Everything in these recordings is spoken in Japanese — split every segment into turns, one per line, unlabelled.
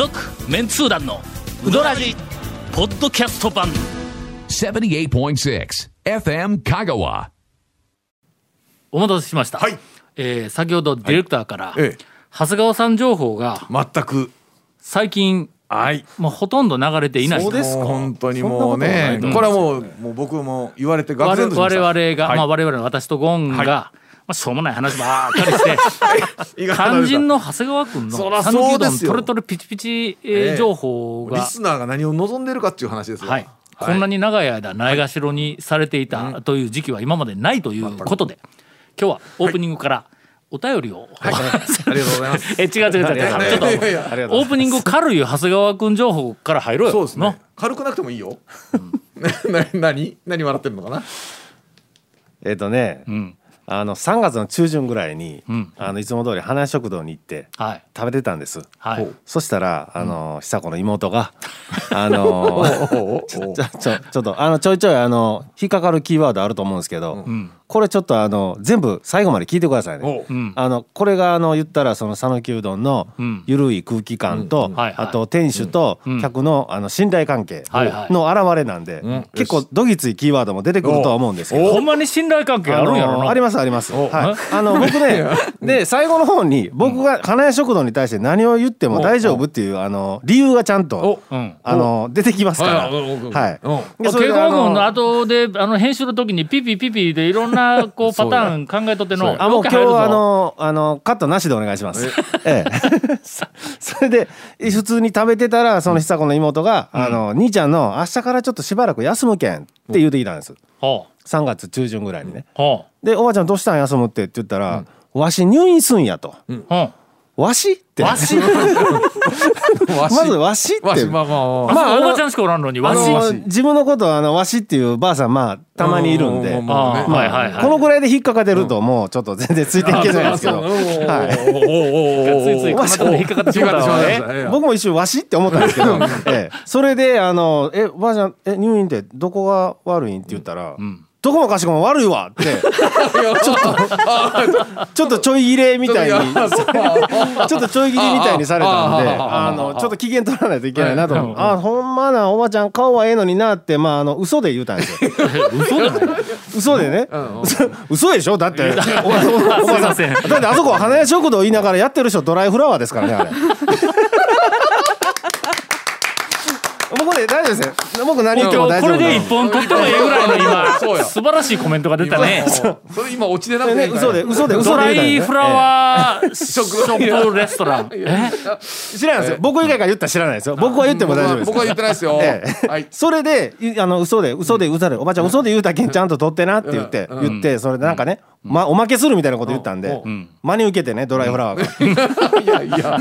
続メンツー団のウドラジポッドキャスト版。
78.6 FM Kagawa.
お待たせしました、
はい。
えー先ほどディレクターから、
ええ。
長谷川さん情報が
全く。
最近
はい。
もうほとんど流れていない。
そうですか。本当にもうね。
そんなことないと思うんですよ。
これはもうもう僕も言われて愕
我
然としました。
々が、
はい。
まあ、我々の私とゴンが、
はい。
まあ、しょうもない話ばっかりして 肝心の長谷川君の讃岐うど
そうですよ。
んトレトレピチピチ、情報が、
リスナーが何を望んでるかっていう話ですよ。
はい、こんなに長い間ないがしろにされていたという時期は今までないということで、今日はオープニングからお便りを、
ありがとうございます。
え違う違う違う違う。ちょっ
いやいやいや。ありがとう
とオープニング軽い長谷川君情報から入ろうよ。
そうです
の？
ね軽くなくてもいいよ。な何？何笑ってるのかな？
えっ、とね、
ん
あの3月の中旬ぐらいに、
ん。
あのいつも通り花屋食堂に行って
はい。
食べてたんです。
はい。
そしたらあの久子の妹が あのちょちょちょちょっとあのちょいちょいあの引っかかるキーワードあると思うんですけど、これちょっとあの全部最後まで聞いてくださいね。
お
ん。
あのこれがあの言ったらその讃岐うどんの
ん。
ゆるい空気感と、あと店主と客のあの信頼関係の表れなんで、結構どぎついキーワードも出てくるとは思うんですけど。
ほんまに信頼関係あるんやろな。
ありますあります。はい。あの僕ね、で最後の方に僕が花屋食堂に対して何を言っても大丈夫っていうあの理由がちゃんと
う。ん。
あの出てきますから。
はい。はい。はい
はい。
う。ん
でそれ
慶
であの
吾君の後であの編集の時にピピピピでいろんなこうパターン考えとっての
あもう今日あのあのカットなしでお願いします。え。え。そ それで普通に食べてたらその久子の妹が、あの兄ちゃんの明日からちょっとしばらく休むけんって言うてきたんです。
ほ
3月中旬ぐらいにね。
うほ
でおばちゃんどうしたん休むってって言ったら、わし入院すんやと。
うほう
わしって。
わし？
わ し
まずわしって。
わしまあまあまあ。
おばちゃんしかおらんのにわ
あ
し。
の自分のことはあのわしっていうばあさんまあたまにいるんで、このぐらいで引っかかってるともうちょっと全然ついていけないんですけど、はい、
ついついこんなとこで引っかかってしまったわ
引っかかってしまいま
ね。
し。たええ
僕も一瞬わしって思ったんですけど、ええ、それであのえばあちゃんえ入院ってどこが悪いんって言ったら。どこもかしこも悪いわって。ちょっと ちょっとちょい切れみたいに。ちょっとちょい切りみたいにされたんであのちょっと機嫌取らないといけないなと。思うあほんまなおばちゃん顔はええのになってまああの嘘で言うたんですよ。
嘘
でね、嘘嘘でしょ？だっておおお
すいません。
だってあそこは花屋食堂言いながらやってる人ドライフラワーですからねあれ僕ね大丈夫ですよ僕何言っても大丈夫なん
で一本取ってもええぐらいの今 素晴らしいコメントが出たね。
それ今落ちでなくて
ね嘘で嘘で嘘
ドラ
で言うたんですね
イフラワーショップレストラン。え
知らないですよ。僕以外から言ったら知らないですよ。僕は言っても大丈夫です。
僕は言ってないですよ。
それでいあの嘘で嘘で嘘でおばちゃん嘘で言うたけんちゃんと取ってなって言って言ってそれでなんかねまおまけするみたいなこと言ったんで真に受けてねドライフラワーが。
いやいや。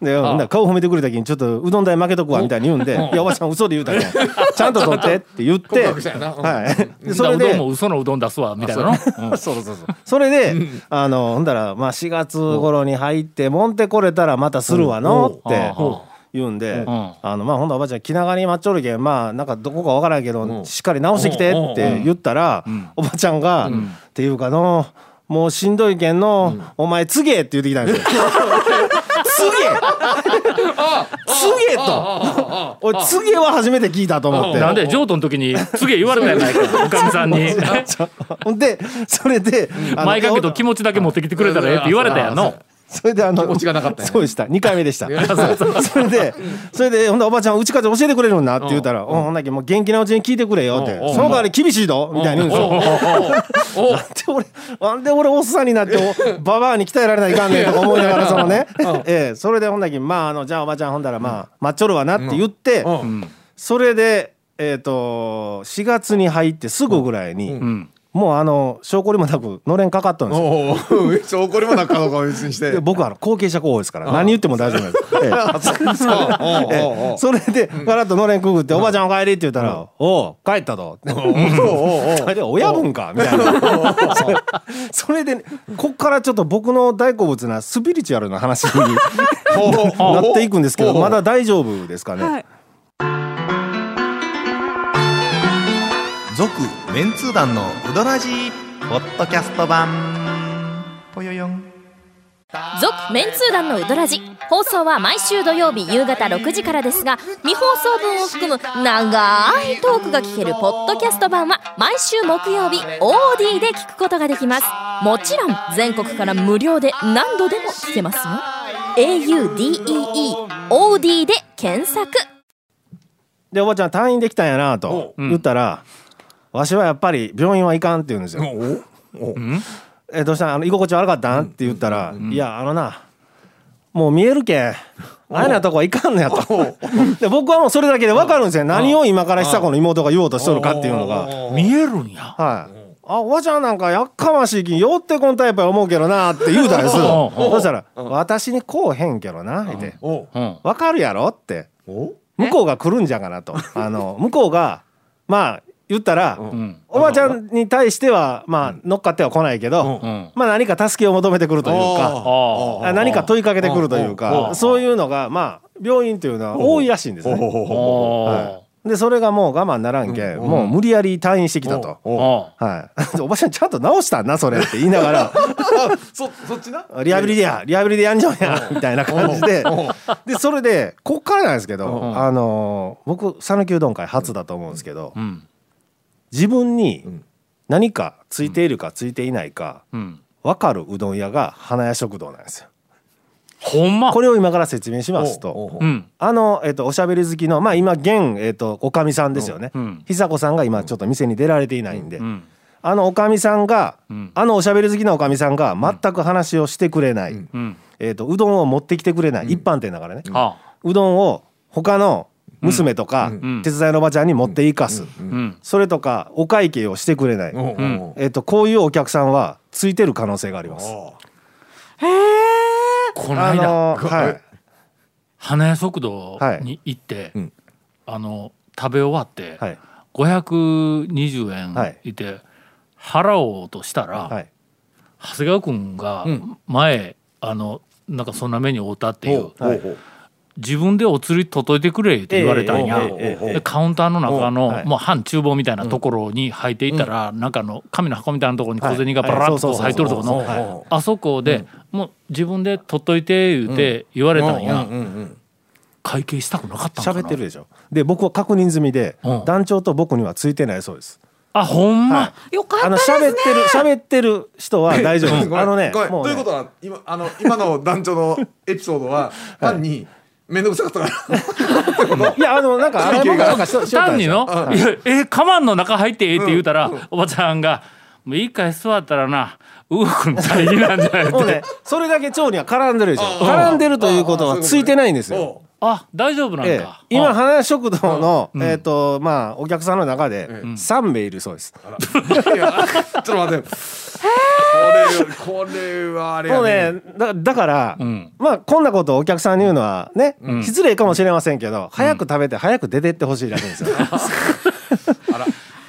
で顔褒めてくれたきにちょっとうどん代負けとくわみたいに言うんで「いやおば嘘で言うたけん ちゃんと取って」って言って。はい。で。そ
そ
れで
も嘘のうどん出すわみたいなのう。ん。
そうそうそう。それであのほんだらまあ4月頃に入ってもんてこれたらまたするわのって
うん。
言うんで
ん。
あのまあほんだらおばちゃん気長に待っちょるけんまあなんかどこかわからんけどしっかり直してきてって言ったらおばちゃんがっていうかのもうしんどいけんのお前次げって言ってきたんですよ。次げと。俺次げは初めて聞いたと思って。
なんで譲渡の時に次言われたやないか おかみさんに。
ほんでそれで
前掛けと気持ちだけ持ってきてくれたらええって言われたやんの
それであの
気持ちがなかったんやね。
そうでした。2回目でした。それでそれでほんでおばちゃんうちかで教えてくれるんなって言ったら「おほんだけもう元気なうちに聞いてくれよ」って「その代わり厳しいど」みたいに言うんですよ。なんで俺なんで俺おっさんになってお ババアに鍛えられないかんねんとか思いながらそのね。ええそれでほんだけまああのじゃあおばちゃんほんだらまあ待っちょるわなって言ってそれでえっと4月に入ってすぐぐらいにもうあの証拠りもなくのれんかかったんですよ。
おおめっちゃ怒りもなかどうかは別にして。
で僕はあの後継者候補ですから何言っても大丈夫です。それでガラッとのれんくぐって「おばちゃんお帰り」って言ったら「おう帰ったと」それ で親分かみたいな。それでこっからちょっと僕の大好物なスピリチュアルな話になっていくんですけどまだ大丈夫ですかね？
はい。
続メンツー団のウドラジーポッドキャスト版。ぽよよん。
続メンツー団のウドラジ放送は毎週土曜日夕方6時からですが未放送分を含む長いトークが聞けるポッドキャスト版は毎週木曜日 OD で聞くことができます。もちろん全国から無料で何度でも聞けますよ。Audeeod で検索。
でおばちゃん退院できたんやなと言ったら、わしはやっぱり病院は行かんって言うんですよ。えどうした？んあの居心地悪かった？ん。って言ったら、いやあのなもう見えるけんああいうなとこはいかんのやと。で僕はもうそれだけで分かるんですよ。何を今から久子の妹が言おうとしとるかっていうのが。
見えるんや。
はい。あおばちゃんなんかやっかましいき寄ってこんタイプや思うけどなって言うたんです
お
そしたら「私にこうへんけどな」って。
お
う。ん「
分かるやろ?」って。
お
向こうが来るんじゃかなと。あの向こうがまあ言ったら
うん。
おばちゃんに対してはまあ乗っかっては来ないけど
うん。
まあ何か助けを求めてくるというか何か問いかけてくるという
お
かそういうのがまあ病院というのは多いらしいんですね。
あ
はい。でそれがもう我慢ならんけんもう無理やり退院してきたと。
あ
はい、おばちゃんちゃんと治したんなそれって言いながら。
そそっちな？
リハビリでやリハビリでやんじゃんやみたいな感じで。でそれでこっからなんですけどあのー僕讃岐うどん会初だと思うんですけど
うん
自分に何かついているかついていないか
うん。
分かるうどん屋が花屋食堂なんですよ。
ほんま？
これを今から説明しますとあの、えっとおしゃべり好きのまあ今現、えっとおかみさんですよね。
うん。
久子さんが今ちょっと店に出られていないんで
うん。
あのおかみさんが
うん。
あのおしゃべり好きなおかみさんが全く話をしてくれない、
うん。
えー、とうどんを持ってきてくれない、一般店だからね、
あ。
うどんを他の娘とか、
ん。
手伝いのおばちゃんに持っていかす、
うん。
それとかお会計をしてくれない、えー、とこういうお客さんはついてる可能性があります。あ
この間
のーはい。
花屋食堂に行って
うん。
あの食べ終わって
はい。
520
はい
円い。て払おうとしたら
はい。
長谷川君が
ん。
前あのなんかそんな目に遭ったっていう。
おお
自分でお釣り取っといてくれって言われたんや、でカウンターの中の、もう半厨房みたいなところに入っていったら、なん。かあの紙の箱みたいなところに小銭がバラッと入っとるところの、あそこで、もう自分で取っといて言うて言われたんや、会計したくなかったんかな？
喋ってるでしょ。で僕は確認済みで、
うん。
団長と僕にはついてないそうです。
あほんま、
はい。
よか
あの喋ってる喋ってる人は大丈夫。ですあのねね
ということは今あの今の団長のエピソードは 単に面倒くさかったから。
いやあのなんか洗い
単にの？
よ「
いやえカマンの中入ってええ」って言うたら、おばちゃんが「もういいかい座ったらな動くん大変なんじゃない?」って、
それだけ腸には絡んでるでしょ。絡んでるということはついてないんですよ。
お
あ大丈夫なんか、
ええ、今
あ。
花屋食堂の、えっ、とまあお客さんの中で3名いるそうです。
いやちょっと待って。これこれはあれ
もう
や
ねだだから、
ん。
まあこんなことをお客さんに言うのはね、失礼かもしれませんけど、早く食べて早く出てってほしいらしいんですよ。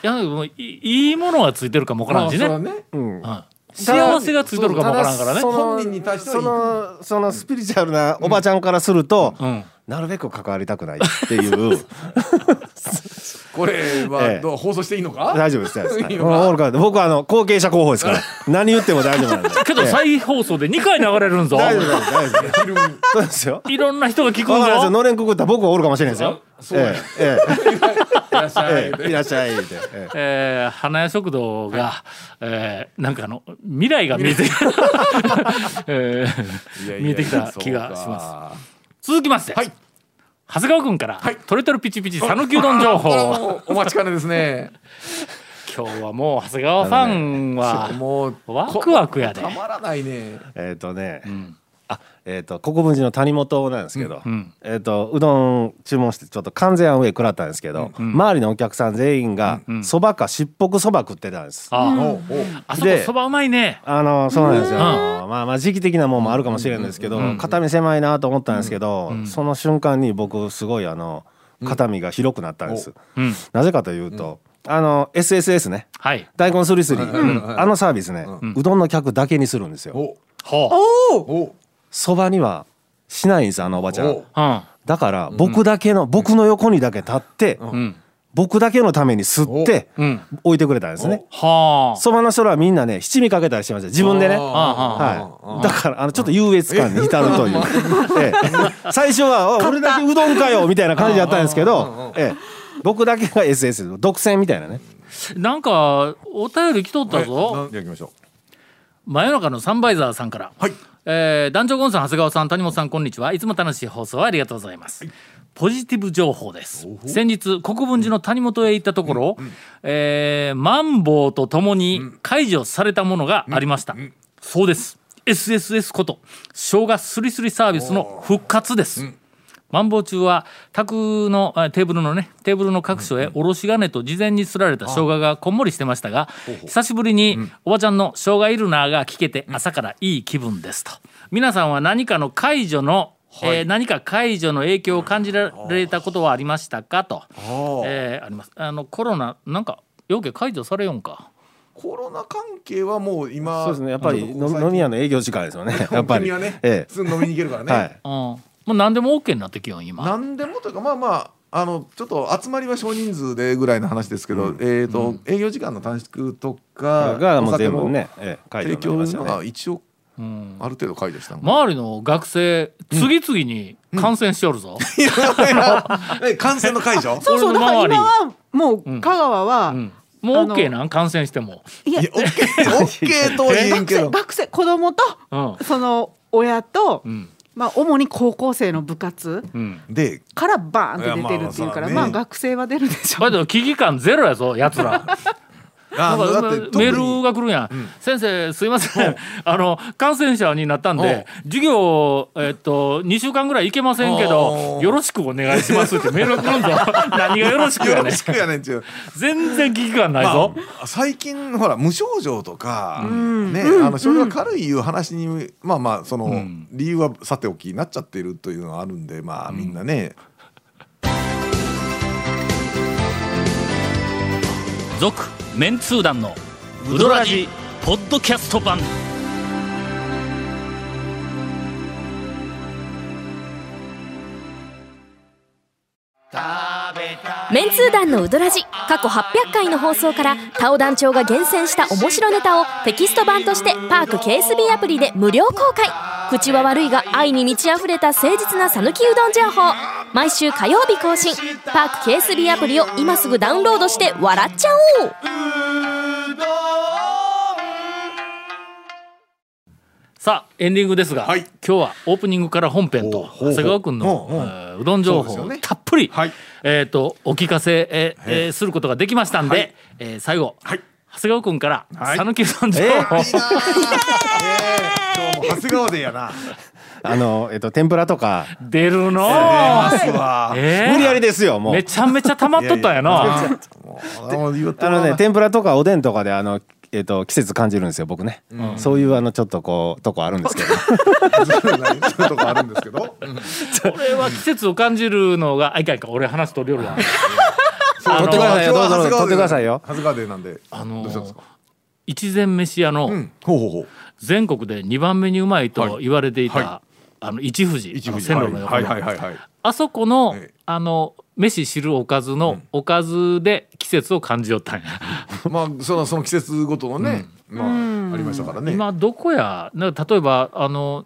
いやもういいいものがついてるかもわからんしね,、
まあね。
うん。
うん。幸せがついてるかもわからんからね。
ただその
本人に対してはいい。
そのそのスピリチュアルなおばちゃんからすると、
うん
なるべく関わりたくないっていう。
これ
え
は
え
どう放送していいのか？
大丈夫です大丈夫 僕はあの後継者候補ですから。何言っても大丈夫なんで。
けど
ええ。
再放送で2回流れるんぞ。
大丈夫大丈夫大丈夫
昼に
そうです。よ
いろんな人が聞くんぞ。
のれんくくったら僕はおるかもしれないですよ。
そうや。
え
いらっしゃい。
えええいらっしゃいって。ええ。
えー花屋食堂が、えーなんかあの未来が見えて、えー見えてきた気がします。続きまして、
はい
長谷川君から、取れてるピチピチ讃岐うどん情報。
お待ちかねですね。
今日はもう長谷川ファンは、
もう
ワクワクやで。
たまらないね。
えっとね、
ん
あえっと国分寺の谷本なんですけど、
ん
えっとうどん注文してちょっと完全アウェイ食らったんですけど、周りのお客さん全員がそばかしっぽくそば食ってたんです。
あ
おうおう
あそこ
で
そばうまいね。
あのそうなんですよ、
うん。
まあまあ時期的なもんもあるかもしれんですけど、肩身狭いなと思ったんですけど、その瞬間に僕すごいあの肩身が広くなったんです、
うん。
なぜかというと、あの SSS ね。
はい。
大根すりすり、あのサービスね、うどんの客だけにするんですよ。
お
ほう。
お
そばにはしないんですあのおばちゃん。だから僕だけの、僕の横にだけ立って、
うん。
僕だけのために吸って
う。ん。
置いてくれたんですね。
はあ。
そばの人らはみんなね七味かけたりしてました自分でね。
あ
はい、だからあのちょっと優越感に浸るという、え え、最初は「お俺だけうどんかよ」みたいな感じだったんですけど、ええ、僕だけが SS 独占みたいなね。
なんかお便り来とったぞ、
じゃあ行きましょ
真夜中のサンバイザーさんから、
はい
えー団長ゴンさん長谷川さん谷本さんこんにちは。いつも楽しい放送ありがとうございます、ポジティブ情報です。先日国分寺の谷本へ行ったところ、えーマンボウとともに解除されたものがありました、そうです。SSS こと生姜すりすりサービスの復活です、マンボウ中は宅のあテーブルのねテーブルの各所へおろし金と事前にすられた生姜がこんもりしてましたが久しぶりにおばちゃんの生姜いるなが聞けて朝からいい気分ですと。皆さんは何かの解除の、えー何か解除の影響を感じられたことはありましたかと、えーあります。あのコロナなんか要件解除されよんか。
うコロナ関係はもう今
そうですね。やっぱり飲み屋の営業時間ですよね。やっぱり、
君はね、
え
すぐ飲みに行けるからね、
えはい。
うんもう何でも OK になってきよん今。
何でもというかまあまああのちょっと集まりは少人数でぐらいの話ですけど、えっ、と、営業時間の短縮とか
がもう
お酒の
全部ね、ええ、解除
提供のが一応
うん。
ある程度解除したの、
周りの学生次々に感染しておるぞ、
え感染の解除？
そうそうだから今はもう香川は、
うん。もう OK なん？感染しても、
いや
いやオッケーオッケーとは言えん
学生
けど
学生子供と
うん。
その親と、
うん
まあ主に高校生の部活
うん、
で
からバーンって出てるっていうからまあ学生は出るでしょ
だけど危機感ゼロやぞやつら メールが来るん。や、先生すいません。あの感染者になったんで授業えっと2週間ぐらい行けませんけどよろしくお願いしますって メールが来るんぞ。何がよろしくやねん。全然危機感ないぞ、
まあ、最近ほら無症状とか、ね、あの症状が軽いいう話に、まあまあその、
ん。
理由はさておきになっちゃっているというのはあるんでまあみんなね、
続メンツー団のウドラジポッドキャスト版。
メンツー団のウドラジ過去800回の放送からタオ団長が厳選した面白ネタをテキスト版としてパーク KSB アプリで無料公開。口は悪いが愛に満ち溢れた誠実な讃岐うどん情報。毎週火曜日更新。パーク KSB アプリを今すぐダウンロードして笑っちゃおう。
さあエンディングですが、
はい。
今日はオープニングから本編と長谷川君の
う
どん情報をたっぷり、
はい。
えー、とお聞かせ、えーえーすることができましたんで、
はい。
えー最後、
はい
長谷川君から
はい。
讃岐、うどん情報、
いい。なあええ今日も長谷川でやな。
あの、えっと、天ぷらとか。
出るの。
出ますわ。
えー。
無理やりですよもう。
めちゃめちゃ溜まっとったんやな。
あのね天ぷらとかおでんとかであのえっと季節感じるんですよ僕ね、そういうあのちょっとこうとこあるんですけど。
とこあるんですけど。
俺 は季節を感じるのがあいかんいかん俺話取りよるわ。取ってください
よ。どうぞ取ってくださいよ。
長谷川でなんで
あの
どうしたんですか？
一膳飯屋の
うん。ほうほうほう。
全国で2番目にうまいと
はい。
言われていた、
は
あの一富士。
一富士。
線路の横
はい
の
はいはいはい。
あそこの、
ええ。
あの飯汁おかずのおかずで季節を感じよったんや。
まあそのその季節ごとのね、まあありましたからね。
今どこやな例えばあの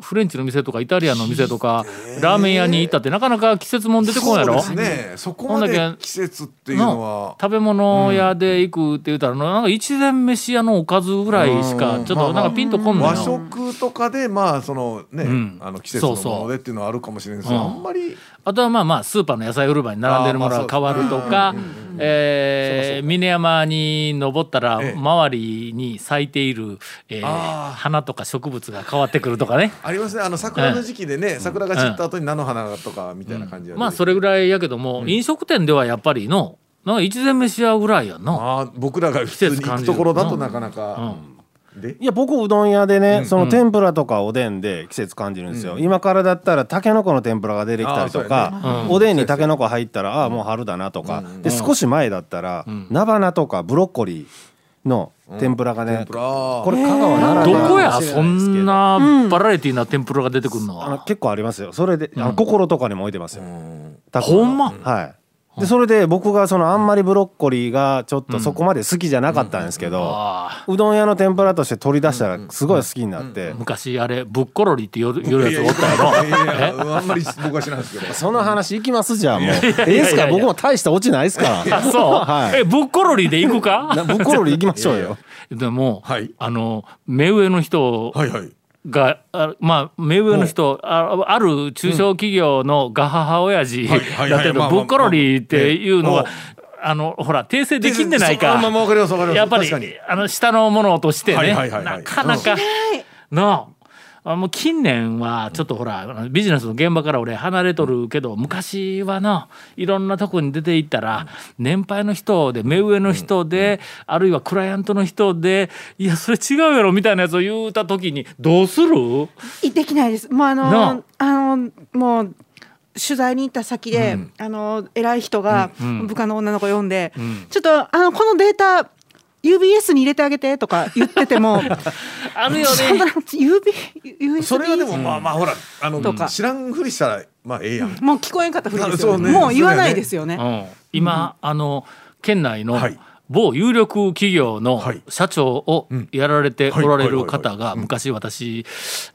フフレンチの店とかイタリアンの店とか、ラーメン屋に行ったってなかなか季節もん出てこんやろ？
そうですね。そこまで季節っていうのは。
食べ物屋で行くって言ったら、なんか一膳飯屋のおかずぐらいしかちょっとなんかピンとこんのよ、
和食とかでまあそのね、
ん。
あの季節のものでっていうのはあるかもしれないですけど、
うん。
あんまり。
あとはまあまあスーパーの野菜売り場に並んでるものが変わるとか、えー峰山に登ったら
ええ。
周りに咲いている、えー
あー。
花とか植物が変わってくるとかね。
ありますね。あの桜の時期でね、桜が散った後に菜の花とかみたいな感じ
まあそれぐらいやけども、飲食店ではやっぱりのなんか一膳飯屋ぐらいやんな。
あー僕らが普通に行くところだとなかなか、で
いや僕うどん屋でね、その天ぷらとかおでんで季節感じるんですよ、今からだったらたけのこの天ぷらが出てきたりとか、
やね。うん。
おでんにたけのこ入ったらああもう春だなとか、で少し前だったら、菜花とかブロッコリーの天ぷらがね、これ香川ならでは
どこや？そんなバラエティーな天ぷらが出てくるのは。
あの結構ありますよ。それで、あの心とかにも置いてますよ、
ほんま？
はいでそれで僕がそのあんまりブロッコリーがちょっとそこまで好きじゃなかったんですけど、
あ
うどん屋の天ぷらとして取り出したらすごい好きになって、
昔あれぶっころりって言うやつおったやろ？
あんまり僕は知らないですけど。
その話いきますじゃあもう。ええ
や
ですか？僕も大したオチないですか？ら
あそう、
はい。
えぶっころりで行くか？
なぶっころり行きましょうよ。
で も、
はい。
あの目上の人
はいはい
が、あまあ目上の人あある中小企業のガハハ親父だけど
まあまあ
ぶっころりっていうのは
まあ
あのほら訂正できんでないか。やっぱりあの下のものとしてね、なかなかなあもう近年はちょっとほらビジネスの現場から俺離れとるけど昔はないろんなとこに出て行ったら年配の人で目上の人であるいはクライアントの人でいやそれ違うやろみたいなやつを言うた時にどうする？
いできないです。もうあ
な
のあのもう取材に行った先で、あの偉い人が部下の女の子呼んで、ちょっとあのこのデータ UBS に入れてあげてとか言ってても
あるよ
そんな
ね。
UB USB
それはでもまあまあほらあの
とか。
知らんふりしたらまあええやん。
もう聞こえんかったふりですよ、
そうね。
もう言わないですよね。
うん、今、あの県内の
はい。
某有力企業の
はい。
社長をやられておられる方が昔私、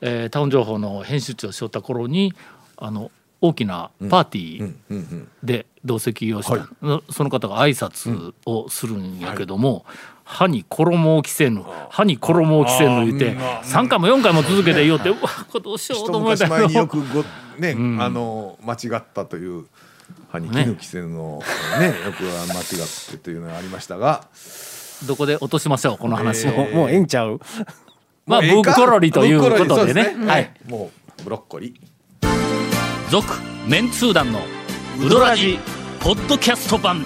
えータウン情報の編集長をしよった頃にあの大きなパーティーで同席をした、
はい。
その方が挨拶をするんやけども、歯に衣を着せぬ歯に衣を着せぬ言って3回も4回も続けて言おってうわこれどうしよう
一
と思った
昔前によくごね、あの。間違ったという歯に絹着せぬのね よく間違ってというのがありましたが。
どこで落としましょうこの話を。
もうもうええんちゃう？
まあ、
もうええか？
ぶっころりということでね。はい。
もうブロッコリー。
続、メンツー団のウドラジ、ポッドキャスト版。